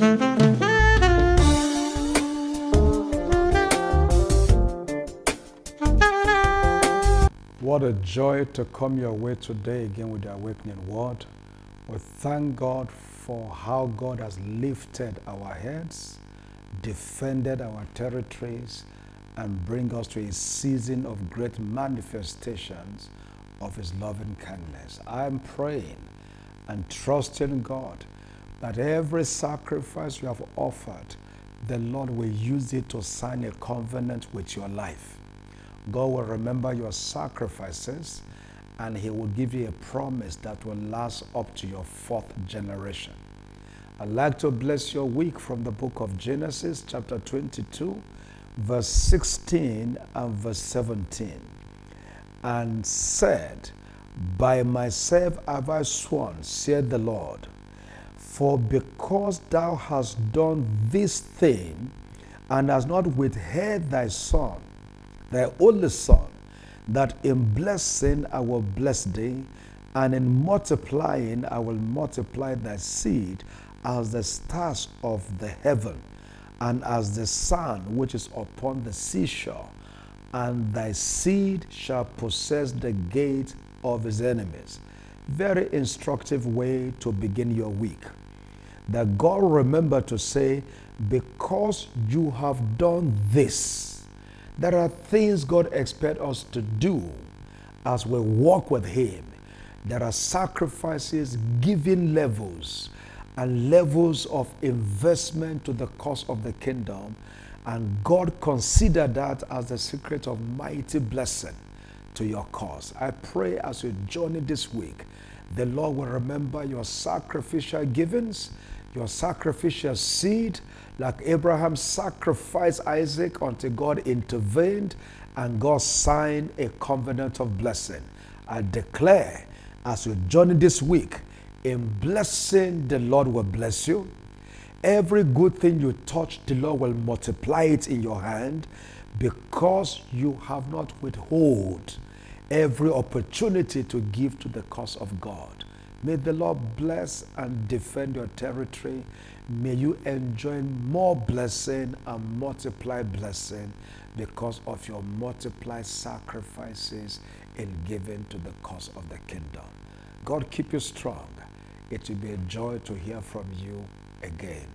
What a joy to come your way today again with the awakening word. We thank God for how God has lifted our heads, defended our territories, and bring us to a season of great manifestations of His loving kindness. I am praying and trusting God that every sacrifice you have offered, the Lord will use it to sign a covenant with your life. God will remember your sacrifices and He will give you a promise that will last up to your fourth generation. I'd like to bless your week from the book of Genesis, chapter 22, verse 16 and verse 17. And said, By myself have I sworn, said the Lord, for because thou hast done this thing and hast not withheld thy son, thy only son, that in blessing I will bless thee, and in multiplying I will multiply thy seed as the stars of the heaven, and as the sun which is upon the seashore. And thy seed shall possess the gate of his enemies. Very instructive way to begin your week. That God remember to say, because you have done this, there are things God expects us to do as we walk with Him. There are sacrifices, giving levels, and levels of investment to the cause of the kingdom. And God consider that as the secret of mighty blessing to your cause. I pray as you journey this week, the Lord will remember your sacrificial givings, your sacrificial seed, like Abraham sacrificed Isaac until God intervened and God signed a covenant of blessing. I declare as you journey this week, in blessing, the Lord will bless you. Every good thing you touch, the Lord will multiply it in your hand because you have not withhold every opportunity to give to the cause of God. May the Lord bless and defend your territory. May you enjoy more blessing and multiply blessing because of your multiplied sacrifices in giving to the cause of the kingdom. God keep you strong. It will be a joy to hear from you again.